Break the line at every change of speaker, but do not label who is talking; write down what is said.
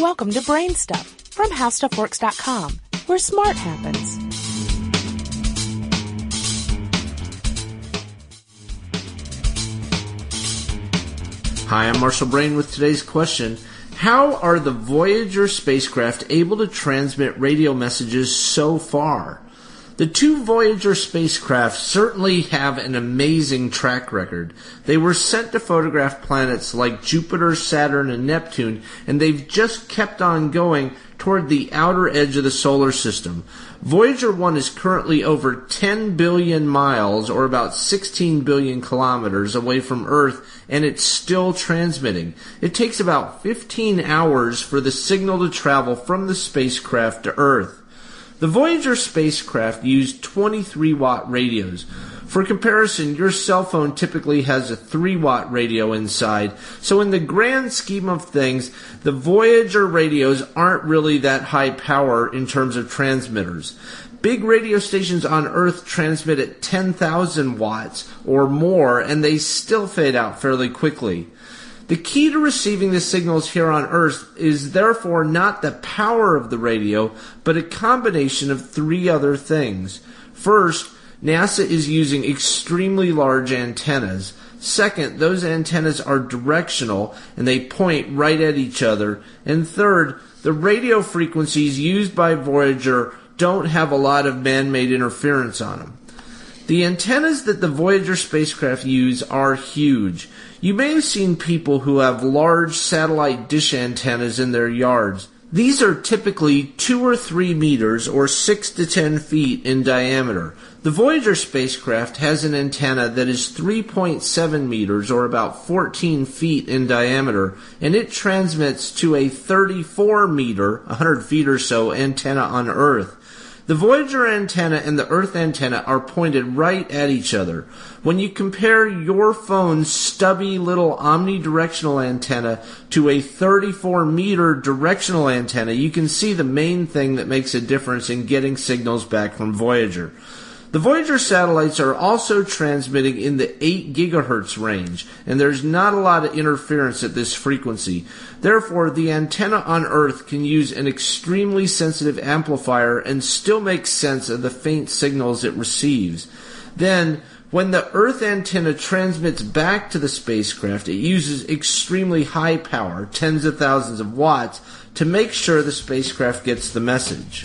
Welcome to Brain Stuff from HowStuffWorks.com, where smart happens.
Hi, I'm Marshall Brain with today's question. How are the Voyager spacecraft able to transmit radio messages so far? The two Voyager spacecraft certainly have an amazing track record. They were sent to photograph planets like Jupiter, Saturn, and Neptune, and they've just kept on going toward the outer edge of the solar system. Voyager 1 is currently over 10 billion miles, or about 16 billion kilometers, away from Earth, and it's still transmitting. It takes about 15 hours for the signal to travel from the spacecraft to Earth. The Voyager spacecraft used 23 watt radios. For comparison, your cell phone typically has a 3 watt radio inside, so in the grand scheme of things, the Voyager radios aren't really that high power in terms of transmitters. Big radio stations on Earth transmit at 10,000 watts or more, and they still fade out fairly quickly. The key to receiving the signals here on Earth is therefore not the power of the radio, but a combination of three other things. First, NASA is using extremely large antennas. Second, those antennas are directional and they point right at each other. And third, the radio frequencies used by Voyager don't have a lot of man made interference on them. The antennas that the Voyager spacecraft use are huge. You may have seen people who have large satellite dish antennas in their yards. These are typically 2 or 3 meters or 6 to 10 feet in diameter. The Voyager spacecraft has an antenna that is 3.7 meters or about 14 feet in diameter and it transmits to a 34 meter, 100 feet or so antenna on Earth. The Voyager antenna and the Earth antenna are pointed right at each other. When you compare your phone's stubby little omnidirectional antenna to a 34 meter directional antenna, you can see the main thing that makes a difference in getting signals back from Voyager. The Voyager satellites are also transmitting in the 8 gigahertz range, and there's not a lot of interference at this frequency. Therefore, the antenna on Earth can use an extremely sensitive amplifier and still make sense of the faint signals it receives. Then, when the Earth antenna transmits back to the spacecraft, it uses extremely high power, tens of thousands of watts, to make sure the spacecraft gets the message.